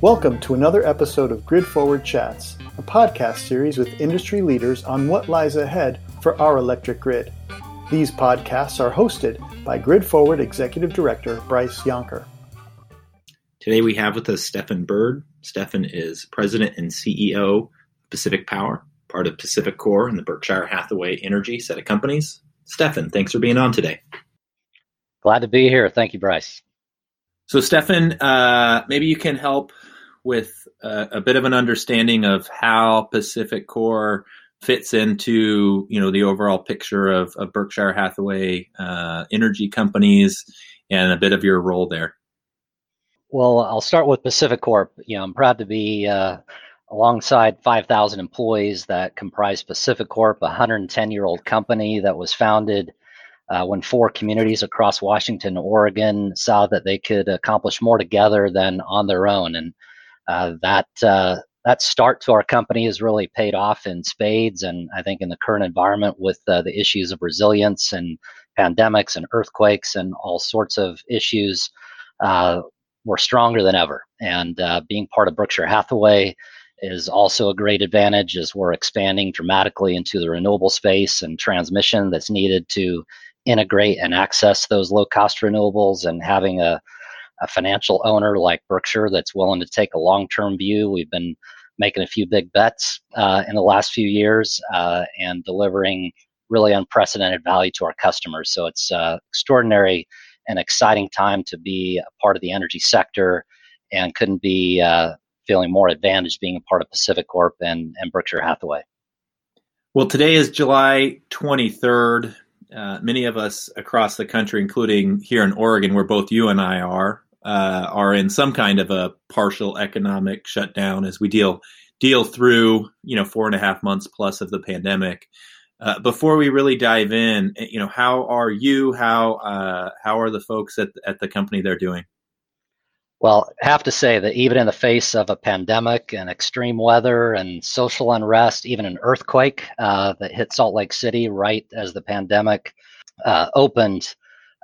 Welcome to another episode of Grid Forward Chats, a podcast series with industry leaders on what lies ahead for our electric grid. These podcasts are hosted by Grid Forward Executive Director Bryce Yonker. Today we have with us Stefan Bird. Stefan is President and CEO of Pacific Power, part of PacifiCorp and the Berkshire Hathaway Energy set of companies. Stefan, thanks for being on today. Glad to be here. Thank you, Bryce. So, Stefan, uh, maybe you can help with a, a, bit of an understanding of how PacifiCorp fits into you know the overall picture of, of Berkshire Hathaway uh, energy companies and a bit of your role there. Well, I'll start with PacifiCorp. You know, I'm proud to be uh, alongside 5,000 employees that comprise PacifiCorp, a 110 year old company that was founded uh, when four communities across Washington Oregon saw that they could accomplish more together than on their own. And uh, that uh, that start to our company has really paid off in spades. And I think in the current environment with uh, the issues of resilience and pandemics and earthquakes and all sorts of issues, uh, we're stronger than ever. And uh, being part of Berkshire Hathaway is also a great advantage as we're expanding dramatically into the renewable space and transmission that's needed to integrate and access those low cost renewables and having a, a financial owner like Berkshire that's willing to take a long term view. We've been making a few big bets uh, in the last few years uh, and delivering really unprecedented value to our customers. So it's uh, extraordinary and exciting time to be a part of the energy sector and couldn't be uh, feeling more advantaged being a part of PacifiCorp and, and Berkshire Hathaway. Well, today is July 23rd. Uh, many of us across the country, including here in Oregon, where both you and I are, uh, are in some kind of a partial economic shutdown as we deal deal through you know four and a half months plus of the pandemic. Uh, before we really dive in, eh, you know, how are you? How uh, how are the folks at at the company they're doing? Well, I have to say that even in the face of a pandemic and extreme weather and social unrest, even an earthquake uh, that hit Salt Lake City right as the pandemic uh, opened,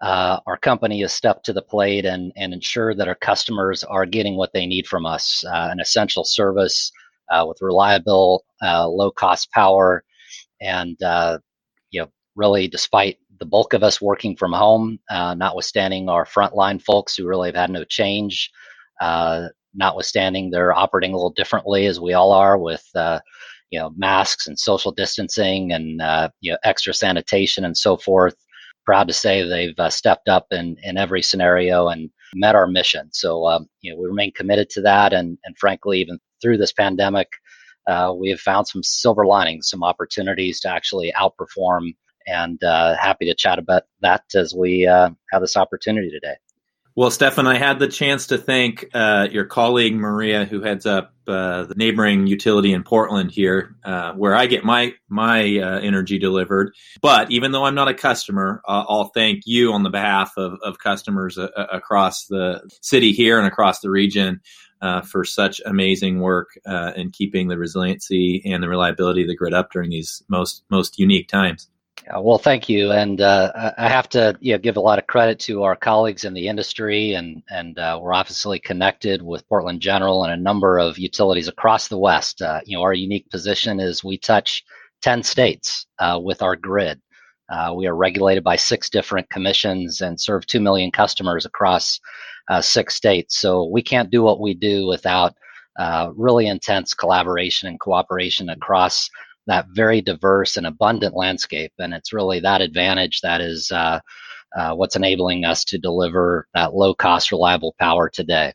uh, our company has stepped to the plate and, and ensured that our customers are getting what they need from us uh, an essential service uh, with reliable, uh, low cost power. And, you know, really, despite the bulk of us working from home, uh, notwithstanding our frontline folks who really have had no change, uh, notwithstanding they're operating a little differently as we all are with uh, you know masks and social distancing and uh, you know extra sanitation and so forth. Proud to say they've uh, stepped up in in every scenario and met our mission. So um, you know we remain committed to that, and and frankly, even through this pandemic. Uh, we have found some silver linings, some opportunities to actually outperform and uh, happy to chat about that as we uh, have this opportunity today. Well, Stefan, I had the chance to thank uh, your colleague Maria, who heads up uh, the neighboring utility in Portland here, uh, where I get my my uh, energy delivered. But even though I'm not a customer, I'll thank you on the behalf of, of customers across the city here and across the region. Uh, for such amazing work uh, in keeping the resiliency and the reliability of the grid up during these most most unique times. Yeah, well, thank you, and uh, I have to you know, give a lot of credit to our colleagues in the industry, and and uh, we're obviously connected with Portland General and a number of utilities across the West. Uh, you know, our unique position is we touch ten states uh, with our grid. Uh, we are regulated by six different commissions and serve two million customers across uh, six states. So we can't do what we do without really intense collaboration and cooperation across that very diverse and abundant landscape. And it's really that advantage that is uh, uh, what's enabling us to deliver that low cost, reliable power today.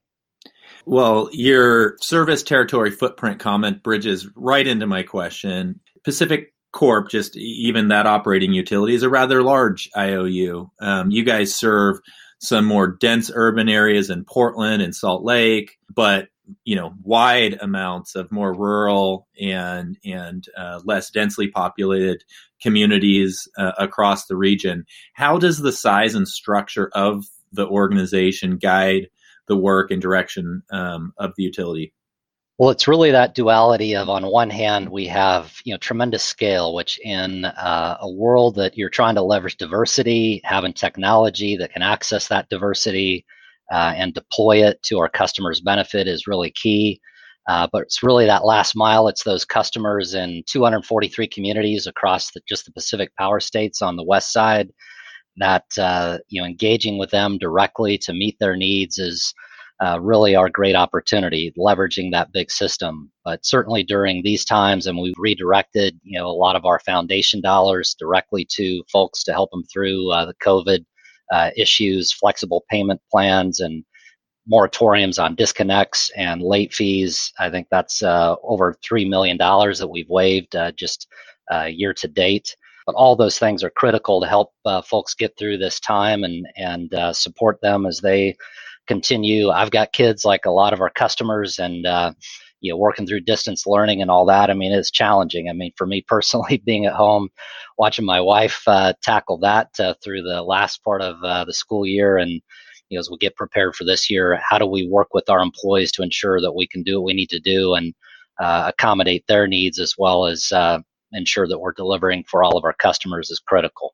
Well, your service territory footprint comment bridges right into my question. Pacific Corp, just even that operating utility, is a rather large IOU. Um, you guys serve some more dense urban areas in Portland and Salt Lake, but you know wide amounts of more rural and and uh, less densely populated communities uh, across the region. How does the size and structure of the organization guide the work and direction um, of the utility? Well, it's really that duality of on one hand we have you know tremendous scale, which in uh, a world that you're trying to leverage diversity, having technology that can access that diversity uh, and deploy it to our customers' benefit is really key. Uh, but it's really that last mile. It's those customers in 243 communities across the, just the Pacific Power States on the west side. That uh, you know, engaging with them directly to meet their needs is uh, really our great opportunity, leveraging that big system. But certainly during these times, and we've redirected, you know, a lot of our foundation dollars directly to folks to help them through uh, the COVID uh, issues, flexible payment plans, and moratoriums on disconnects and late fees. I think that's uh, over $3 million that we've waived uh, just uh, year to date. But all those things are critical to help uh, folks get through this time and, and support them as they continue. I've got kids like a lot of our customers and you know working through distance learning and all that i mean it's challenging i mean for me personally being at home watching my wife uh, tackle that uh, through the last part of uh, the school year and you know, as we get prepared for this year, how do we work with our employees to ensure that we can do what we need to do and uh, accommodate their needs as well as uh, ensure that we're delivering for all of our customers is critical.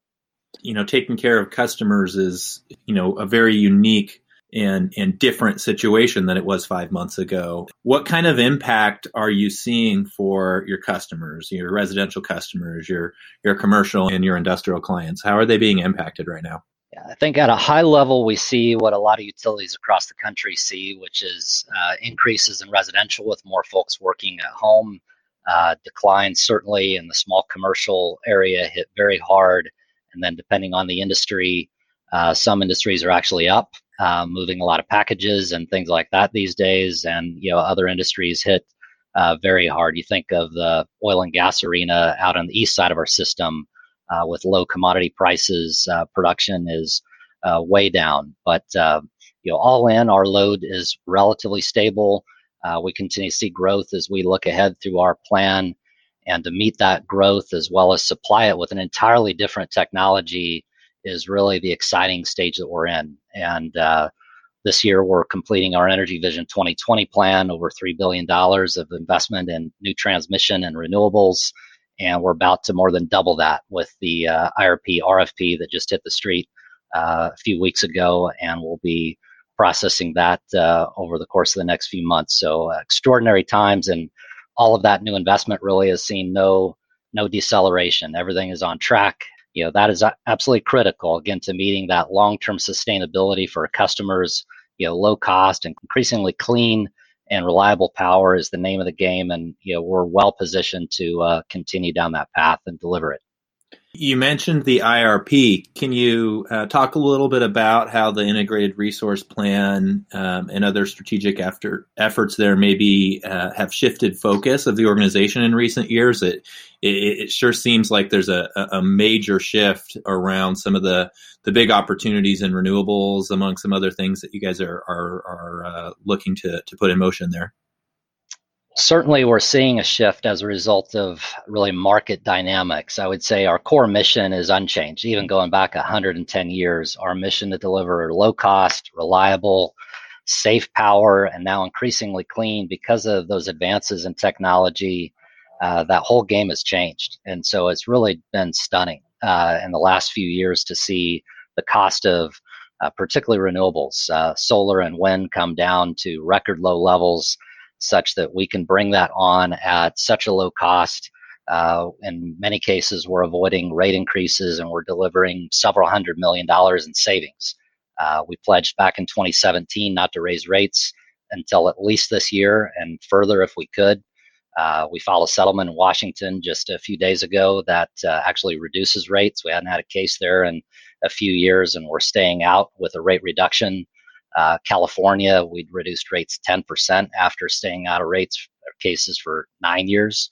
You know, taking care of customers is, you know, a very unique and, and different situation than it was five months ago. What kind of impact are you seeing for your customers, your residential customers, your your commercial and your industrial clients? How are they being impacted right now? Yeah, I think at a high level, we see what a lot of utilities across the country see, which is uh, increases in residential with more folks working at home. Uh, declines certainly in the small commercial area hit very hard. And then, depending on the industry, uh, some industries are actually up, uh, moving a lot of packages and things like that these days. And you know, other industries hit uh, very hard. You think of the oil and gas arena out on the east side of our system uh, with low commodity prices, uh, production is uh, way down. But you know, all in, our load is relatively stable. we continue to see growth as we look ahead through our plan, and to meet that growth as well as supply it with an entirely different technology is really the exciting stage that we're in. And uh, this year, we're completing our Energy Vision 2020 plan, over $3 billion of investment in new transmission and renewables and we're about to more than double that with the uh, IRP RFP that just hit the street uh, a few weeks ago, and we'll be processing that uh, over the course of the next few months. So uh, extraordinary times, and all of that new investment really has seen no no deceleration. Everything is on track. You know that is absolutely critical again to meeting that long term sustainability for customers. You know, low cost and increasingly clean and reliable power is the name of the game, and you know we're well positioned to uh, continue down that path and deliver it. You mentioned the IRP. Can you uh, talk a little bit about how the integrated resource plan um, and other strategic after efforts there maybe uh, have shifted focus of the organization in recent years? It, it, it sure seems like there's a, a, major shift around some of the, the big opportunities in renewables, among some other things that you guys are are, are uh, looking to to put in motion there certainly we're seeing a shift as a result of really market dynamics. I would say our core mission is unchanged, even going back 110 years. Our mission to deliver low cost, reliable, safe power, and now increasingly clean because of those advances in technology. Uh, that whole game has changed. And so it's really been stunning uh, in the last few years to see the cost of uh, particularly renewables, uh, solar and wind come down to record low levels such that we can bring that on at such a low cost. Uh, in many cases, we're avoiding rate increases and we're delivering several hundred million dollars in savings. Uh, we pledged back in 2017 not to raise rates until at least this year and further if we could. Uh, we filed a settlement in Washington just a few days ago that uh, actually reduces rates. We hadn't had a case there in a few years, and we're staying out with a rate reduction uh, California, we'd reduced rates 10% after staying out of rates cases for nine years.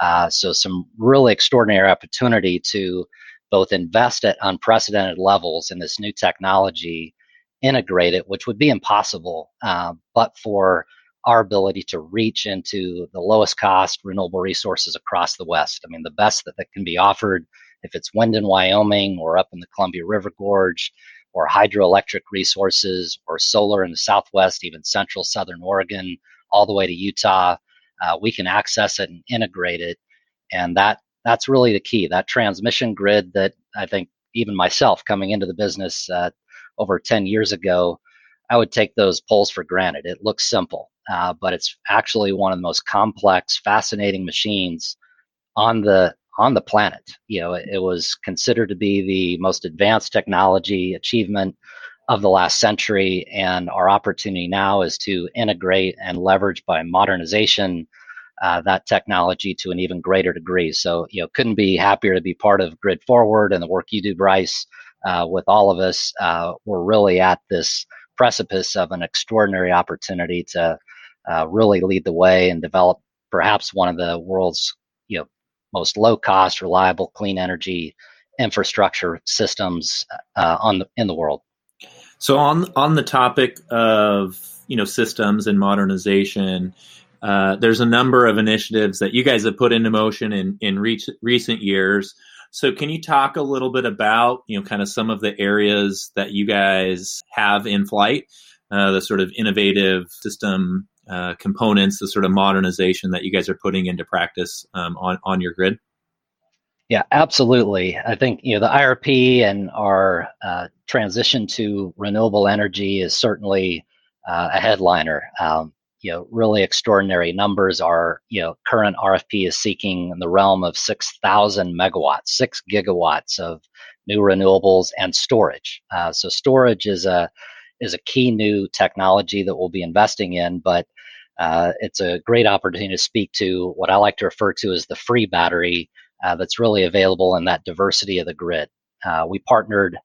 Uh, so, some really extraordinary opportunity to both invest at unprecedented levels in this new technology, integrate it, which would be impossible uh, but for our ability to reach into the lowest cost renewable resources across the West. I mean, the best that, that can be offered, if it's wind in Wyoming or up in the Columbia River Gorge, or hydroelectric resources or solar in the Southwest, even central Southern Oregon, all the way to Utah. Uh, we can access it and integrate it. And that that's really the key. That transmission grid that I think even myself coming into the business uh, over 10 years ago, I would take those poles for granted. It looks simple, uh, but it's actually one of the most complex, fascinating machines on the on the planet. You know, it, it was considered to be the most advanced technology achievement of the last century, and our opportunity now is to integrate and leverage by modernization uh, that technology to an even greater degree. So, you know, couldn't be happier to be part of Grid Forward and the work you do, Bryce, uh, with all of us. Uh, we're really at this precipice of an extraordinary opportunity to uh, really lead the way and develop perhaps one of the world's, most low cost, reliable, clean energy infrastructure systems uh, on the, in the world. So on on the topic of you know systems and modernization, uh, there's a number of initiatives that you guys have put into motion in in re- recent years. So can you talk a little bit about you know kind of some of the areas that you guys have in flight, uh, the sort of innovative system uh, components, the sort of modernization that you guys are putting into practice um, on on your grid? Yeah, absolutely. I think you know the IRP and our uh, transition to renewable energy is certainly uh, a headliner. Um, you know really extraordinary numbers are you know current rfp is seeking in the realm of 6000 megawatts 6 gigawatts of new renewables and storage uh, so storage is a is a key new technology that we'll be investing in but uh, it's a great opportunity to speak to what i like to refer to as the free battery uh, that's really available in that diversity of the grid uh, we partnered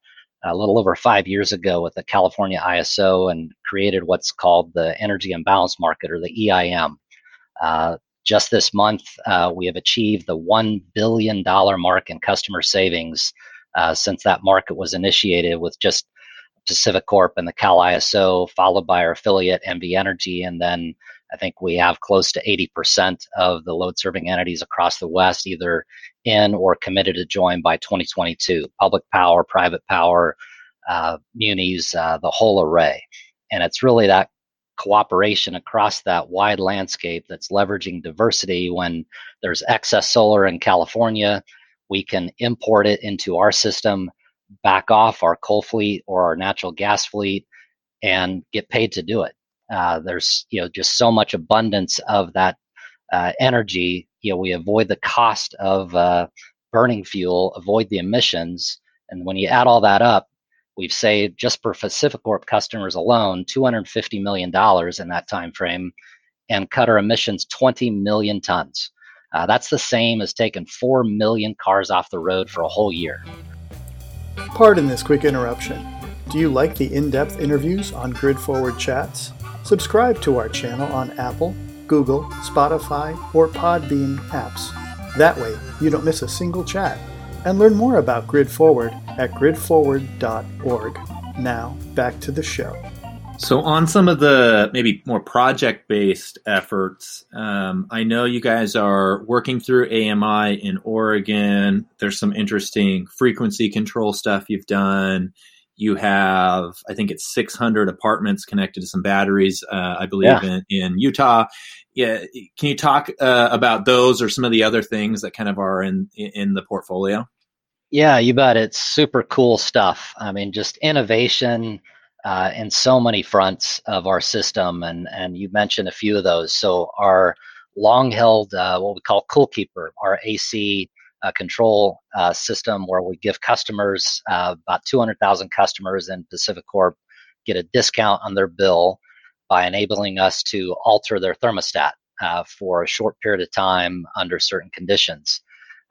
a little over five years ago with the California ISO and created what's called the Energy Imbalance Market or the EIM. Uh, just this month, uh, we have achieved the $1 billion mark in customer savings uh, since that market was initiated with just PacifiCorp and the Cal ISO, followed by our affiliate NV Energy, and then I think we have close to 80% of the load serving entities across the West either in or committed to join by 2022. Public power, private power, uh, munis, uh, the whole array. And it's really that cooperation across that wide landscape that's leveraging diversity when there's excess solar in California. We can import it into our system, back off our coal fleet or our natural gas fleet, and get paid to do it. Uh, there's you know just so much abundance of that uh, energy. You know we avoid the cost of uh, burning fuel, avoid the emissions, and when you add all that up, we've saved just for PacifiCorp customers alone 250 million dollars in that time frame, and cut our emissions 20 million tons. Uh, that's the same as taking 4 million cars off the road for a whole year. Pardon this quick interruption. Do you like the in depth interviews on Grid Forward Chats? Subscribe to our channel on Apple, Google, Spotify, or Podbean apps. That way, you don't miss a single chat. And learn more about Grid Forward at gridforward.org. Now, back to the show. So, on some of the maybe more project based efforts, um, I know you guys are working through AMI in Oregon. There's some interesting frequency control stuff you've done. You have, I think it's 600 apartments connected to some batteries, uh, I believe, yeah. in, in Utah. Yeah, can you talk uh, about those or some of the other things that kind of are in in the portfolio? Yeah, you bet. It's super cool stuff. I mean, just innovation uh, in so many fronts of our system, and and you mentioned a few of those. So our long held, uh, what we call CoolKeeper, our AC uh, control uh, system where we give customers, uh, about 200,000 customers in PacifiCorp, get a discount on their bill by enabling us to alter their thermostat uh, for a short period of time under certain conditions.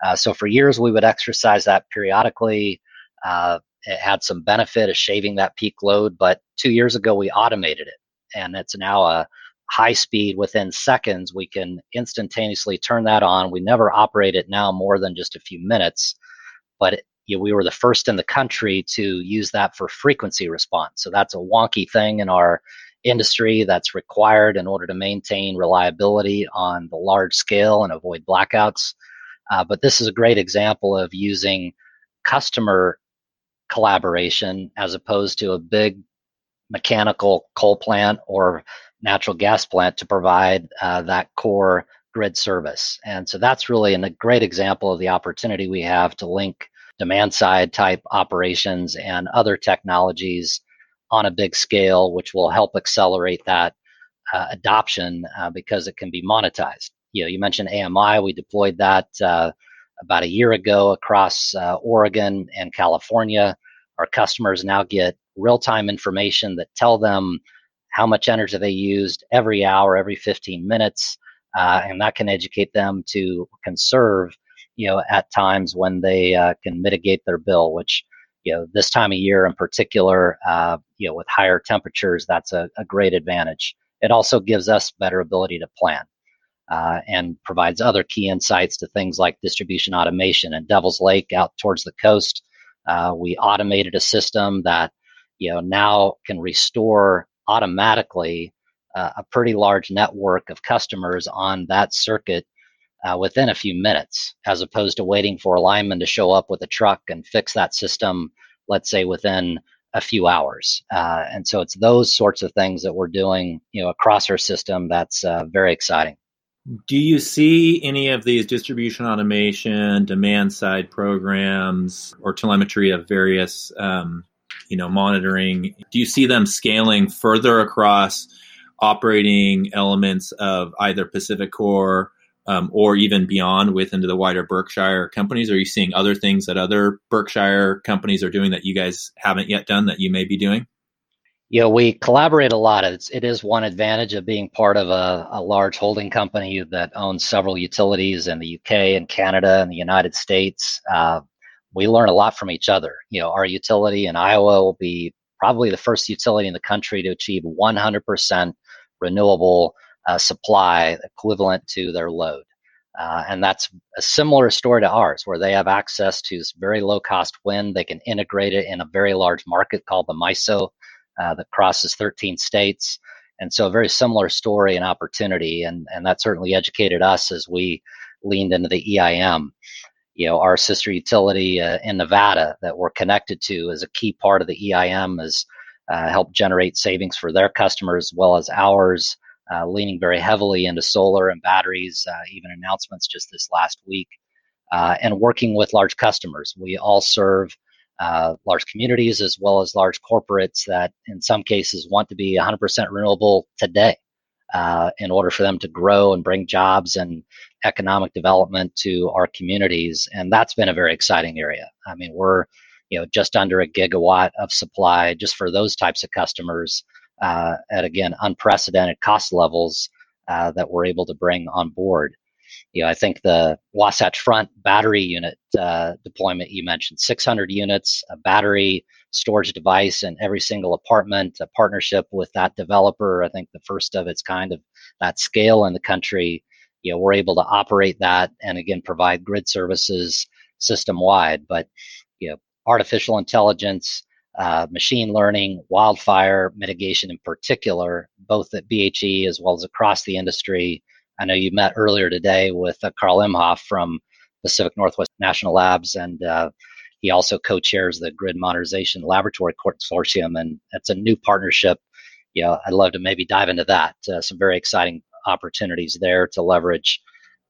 Uh, so for years, we would exercise that periodically. Uh, it had some benefit of shaving that peak load, but two years ago, we automated it. And it's now a high speed within seconds, we can instantaneously turn that on. We never operate it now more than just a few minutes, but it, you know, we were the first in the country to use that for frequency response. So that's a wonky thing in our industry that's required in order to maintain reliability on the large scale and avoid blackouts. Uh, but this is a great example of using customer collaboration as opposed to a big mechanical coal plant or natural gas plant to provide uh, that core grid service. And so that's really a great example of the opportunity we have to link demand side type operations and other technologies on a big scale, which will help accelerate that uh, adoption uh, because it can be monetized. You know, you mentioned AMI. We deployed that uh, about a year ago across uh, Oregon and California. Our customers now get real-time information that tell them how much energy they used every hour, every 15 minutes, uh, and that can educate them to conserve. You know, at times when they uh, can mitigate their bill, which you know this time of year in particular, you know, with higher temperatures, that's a, a great advantage. It also gives us better ability to plan uh, and provides other key insights to things like distribution automation. And Devil's Lake out towards the coast, uh, we automated a system that you know now can restore automatically uh, a pretty large network of customers on that circuit uh, within a few minutes, as opposed to waiting for a lineman to show up with a truck and fix that system, let's say within a few hours. Uh, and so it's those sorts of things that we're doing, you know, across our system. That's uh, very exciting. Do you see any of these distribution automation, demand side programs, or telemetry of various, um, you know, monitoring? Do you see them scaling further across operating elements of either PacifiCorp um, or even beyond with into the wider Berkshire companies? Are you seeing other things that other Berkshire companies are doing that you guys haven't yet done that you may be doing? You know, we collaborate a lot. It's, it is one advantage of being part of a, a large holding company that owns several utilities in the UK and Canada and the United States. Uh, we learn a lot from each other. You know, our utility in Iowa will be probably the first utility in the country to achieve 100% renewable uh, supply equivalent to their load. Uh, and that's a similar story to ours, where they have access to very low cost wind. They can integrate it in a very large market called the MISO uh, that crosses 13 states. And so, a very similar story and opportunity. And, and that certainly educated us as we leaned into the EIM. You know, our sister utility uh, in Nevada that we're connected to is a key part of the EIM, has uh, helped generate savings for their customers as well as ours uh, leaning very heavily into solar and batteries, uh, even announcements just this last week, uh, and working with large customers. We all serve uh, large communities as well as large corporates that, in some cases, want to be 100% renewable today. Uh, in order for them to grow and bring jobs and economic development to our communities, and that's been a very exciting area. I mean, we're you know just under a gigawatt of supply just for those types of customers uh, at again unprecedented cost levels uh, that we're able to bring on board. You know, I think the Wasatch Front battery unit uh, deployment you mentioned, 600 units, a battery storage device in every single apartment, a partnership with that developer. I think the first of its kind of that scale in the country. You know, we're able to operate that and again provide grid services system wide. But you know, artificial intelligence, uh, machine learning, wildfire mitigation in particular, both at BHE as well as across the industry. I know you met earlier today with uh, Carl Imhoff from Pacific Northwest National Labs, and uh, he also co-chairs the Grid Modernization Laboratory Consortium, and it's a new partnership. You know, I'd love to maybe dive into that. Uh, some very exciting opportunities there to leverage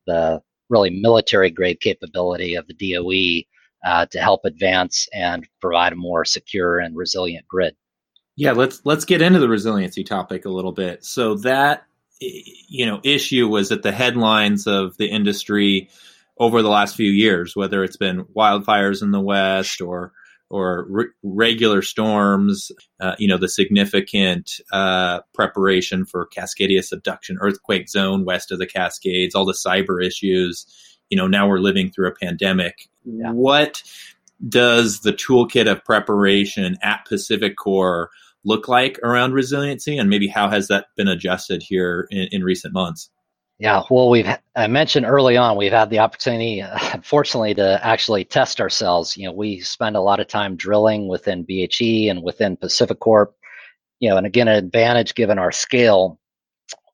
the really military grade capability of the DOE uh, to help advance and provide a more secure and resilient grid. Yeah, let's let's get into the resiliency topic a little bit. So that you know issue was at the headlines of the industry over the last few years, whether it's been wildfires in the West or or re- regular storms, uh, you know, the significant uh, preparation for Cascadia subduction earthquake zone west of the Cascades, all the cyber issues. You know, now we're living through a pandemic yeah. what does the toolkit of preparation at PacifiCorp look like around resiliency, and maybe how has that been adjusted here in, in recent months? Yeah, well, we've I mentioned early on we've had the opportunity, unfortunately, to actually test ourselves. You know, we spend a lot of time drilling within BHE and within PacifiCorp. You know, and again, an advantage given our scale,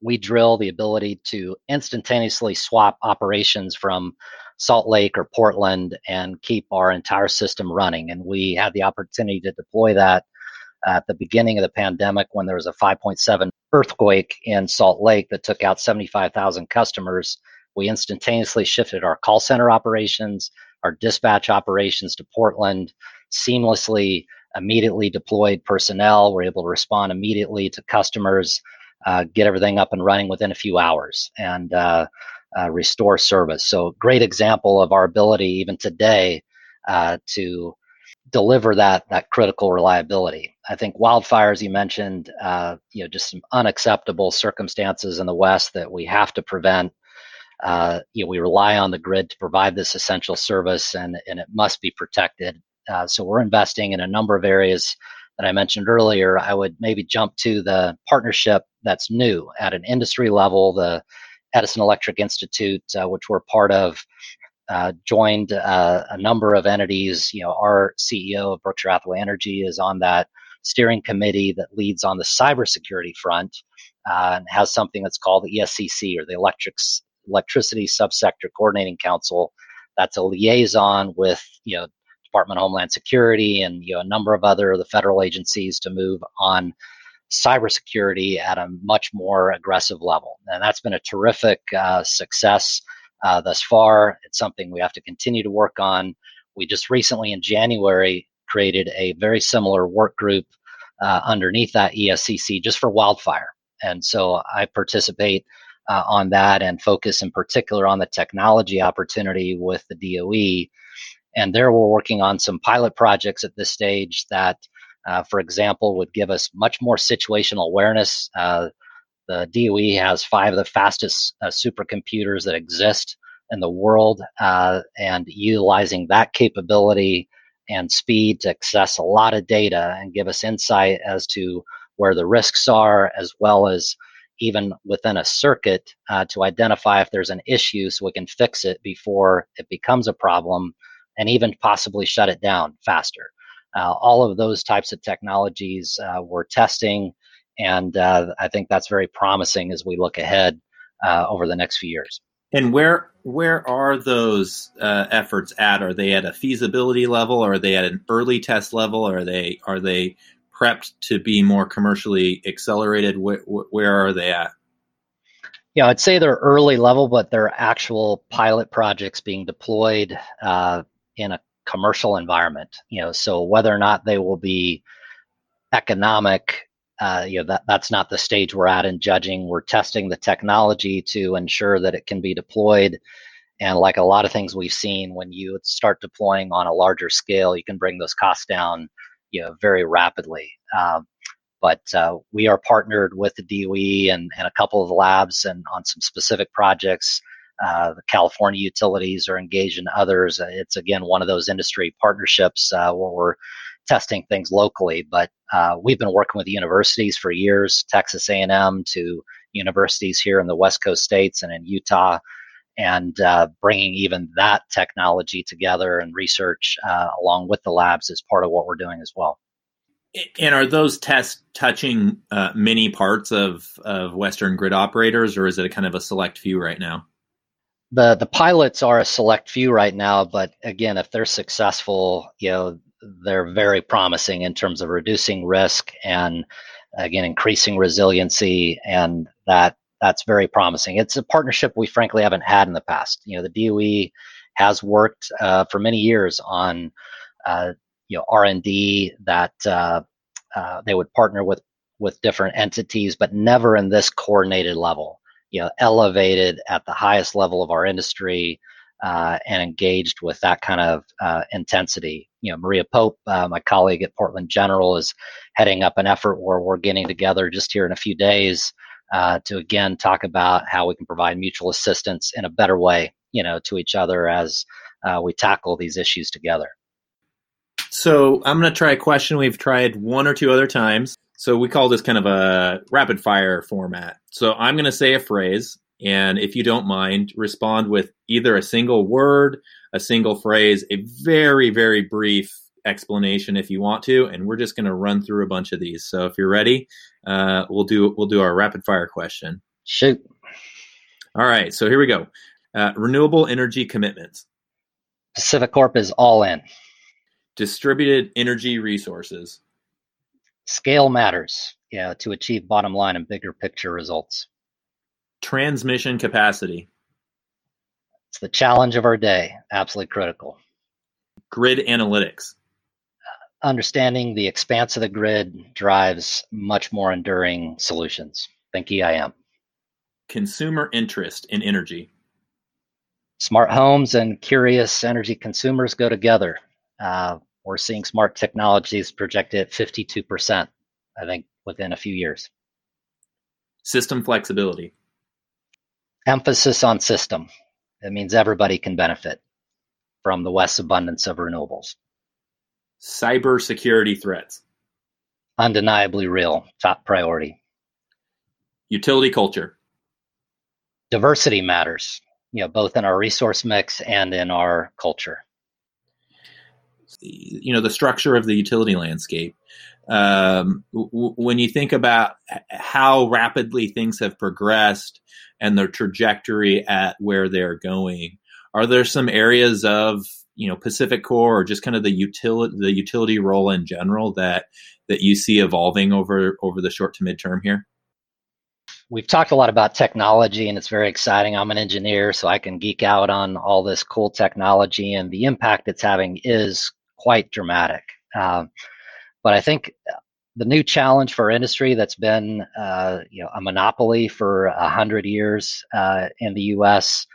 we drill the ability to instantaneously swap operations from Salt Lake or Portland and keep our entire system running. And we had the opportunity to deploy that at the beginning of the pandemic when there was a 5.7 earthquake in Salt Lake that took out 75,000 customers. We instantaneously shifted our call center operations, our dispatch operations to Portland, seamlessly immediately deployed personnel. We're able to respond immediately to customers, uh, get everything up and running within a few hours, and uh, uh, restore service. So, great example of our ability even today uh, to deliver that that critical reliability. I think wildfires you mentioned, uh, you know, just some unacceptable circumstances in the West that we have to prevent. Uh, you know, we rely on the grid to provide this essential service, and and it must be protected. Uh, so we're investing in a number of areas that I mentioned earlier. I would maybe jump to the partnership that's new at an industry level. The Edison Electric Institute, uh, which we're part of, uh, joined uh, a number of entities. You know, our CEO of Berkshire Hathaway Energy is on that steering committee that leads on the cybersecurity front uh, and has something that's called the ESCC or the Electrics, Electricity Subsector Coordinating Council. That's a liaison with you know Department of Homeland Security and you know a number of other the federal agencies to move on cybersecurity at a much more aggressive level, and that's been a terrific uh, success uh, thus far. It's something we have to continue to work on. We just recently in January created a very similar work group uh, underneath that ESCC just for wildfire. And so I participate uh, on that and focus in particular on the technology opportunity with the DOE. And there we're working on some pilot projects at this stage that, uh, for example, would give us much more situational awareness. The DOE has five of the fastest uh, supercomputers that exist in the world, uh, and utilizing that capability and speed to access a lot of data and give us insight as to where the risks are, as well as even within a circuit uh, to identify if there's an issue so we can fix it before it becomes a problem and even possibly shut it down faster. Uh, all of those types of technologies uh, we're testing and uh, I think that's very promising as we look ahead uh, over the next few years. And where where are those uh, efforts at? Are they at a feasibility level? Are they at an early test level? Are they are they prepped to be more commercially accelerated? Where, where are they at? Yeah, I'd say they're early level, but they're actual pilot projects being deployed uh, in a commercial environment. You know, so whether or not they will be economic uh, you know that that's not the stage we're at in judging. We're testing the technology to ensure that it can be deployed. And like a lot of things we've seen, when you start deploying on a larger scale, you can bring those costs down, you know, very rapidly. Um, but uh, we are partnered with the DOE and, and a couple of labs and on some specific projects. Uh, the California utilities are engaged in others. It's again one of those industry partnerships uh, where we're testing things locally. But uh, we've been working with universities for years, Texas A&M to universities here in the West Coast states and in Utah, and uh, bringing even that technology together and research uh, along with the labs is part of what we're doing as well. And are those tests touching uh, many parts of, of Western grid operators, or is it a kind of a select few right now? the the pilots are a select few right now, but again, if they're successful, you know, they're very promising in terms of reducing risk and again increasing resiliency and that that's very promising. It's a partnership we frankly haven't had in the past. You know the DOE has worked uh, for many years on uh, you know r&d that uh, uh, they would partner with with different entities but never in this coordinated level. You know elevated at the highest level of our industry uh, and engaged with that kind of uh, intensity. You know, Maria Pope, uh, my colleague at Portland General, is heading up an effort where we're getting together just here in a few days uh, to again talk about how we can provide mutual assistance in a better way, you know, to each other as uh, we tackle these issues together. So I'm going to try a question we've tried one or two other times. So we call this kind of a rapid fire format. So I'm going to say a phrase and if you don't mind, respond with either a single word, a single phrase, a very, very brief explanation if you want to. And we're just going to run through a bunch of these. So if you're ready, uh, we'll do we'll do our rapid fire question. Shoot. All right. So here we go. Uh, renewable energy commitments. PacifiCorp is all in. Distributed energy resources. Scale matters. Yeah, to achieve bottom line and bigger picture results. Transmission capacity. It's the challenge of our day. Absolutely critical. Grid analytics. understanding the expanse of the grid drives much more enduring solutions. Think EIM. Consumer interest in energy. Smart homes and curious energy consumers go together. Uh, we're seeing smart technologies projected at 52%, I think, within a few years. System flexibility. Emphasis on system. It means everybody can benefit from the West's abundance of renewables. Cybersecurity threats. Undeniably real, top priority. Utility culture. Diversity matters, you know, both in our resource mix and in our culture. You know, the structure of the utility landscape. Um, w- when you think about how rapidly things have progressed and their trajectory at where they're going, are there some areas of you know PacifiCorp or just kind of the utility the utility role in general that that you see evolving over over the short to midterm here? We've talked a lot about technology and it's very exciting. I'm an engineer, so I can geek out on all this cool technology, and the impact it's having is quite dramatic. Um, but I think the new challenge for industry that's been uh, you know a monopoly for a hundred years uh, in the U.S.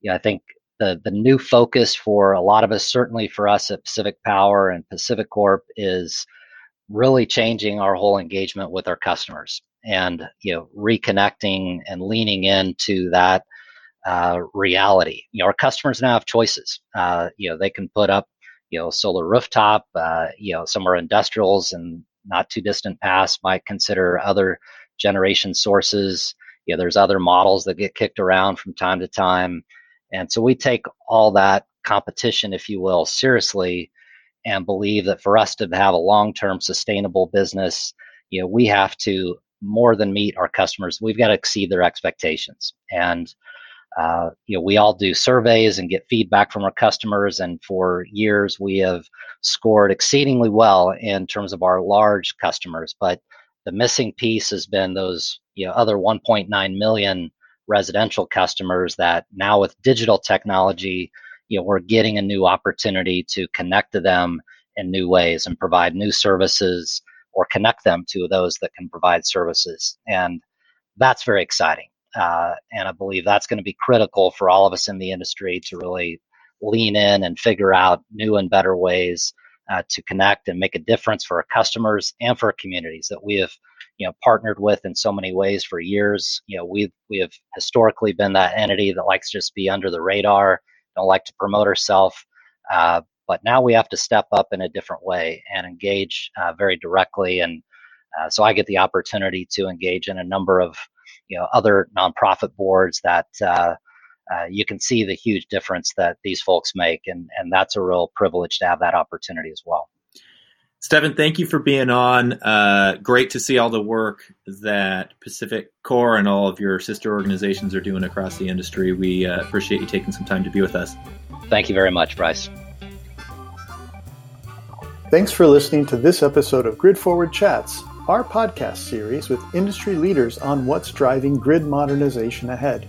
You know, I think the the new focus for a lot of us, certainly for us at Pacific Power and PacifiCorp, is really changing our whole engagement with our customers and you know reconnecting and leaning into that uh, reality. You know, our customers now have choices. Uh, you know, they can put up you know solar rooftop. Uh, you know, some are industrials and not too distant past might consider other generation sources. You know, there's other models that get kicked around from time to time. And so we take all that competition, if you will, seriously and believe that for us to have a long term sustainable business, you know, we have to more than meet our customers. We've got to exceed their expectations. And uh, you know, we all do surveys and get feedback from our customers, and for years we have scored exceedingly well in terms of our large customers. But the missing piece has been those you know other 1.9 million residential customers that now with digital technology, you know, we're getting a new opportunity to connect to them in new ways and provide new services or connect them to those that can provide services. And that's very exciting. Uh, and I believe that's going to be critical for all of us in the industry to really lean in and figure out new and better ways uh, to connect and make a difference for our customers and for our communities that we have you know partnered with in so many ways for years. You know, we we have historically been that entity that likes to just be under the radar, don't like to promote ourselves. Uh, but now we have to step up in a different way and engage uh, very directly. And uh, so I get the opportunity to engage in a number of you know other nonprofit boards that. Uh, uh, you can see the huge difference that these folks make, and, and that's a real privilege to have that opportunity as well. Stephen, thank you for being on. Uh, great to see all the work that Pacific Core and all of your sister organizations are doing across the industry. We uh, appreciate you taking some time to be with us. Thank you very much, Bryce. Thanks for listening to this episode of Grid Forward Chats, our podcast series with industry leaders on what's driving grid modernization ahead.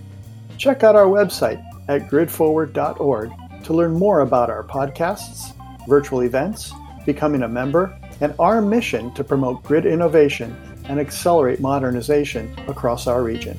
Check out our website at gridforward.org to learn more about our podcasts, virtual events, becoming a member, and our mission to promote grid innovation and accelerate modernization across our region.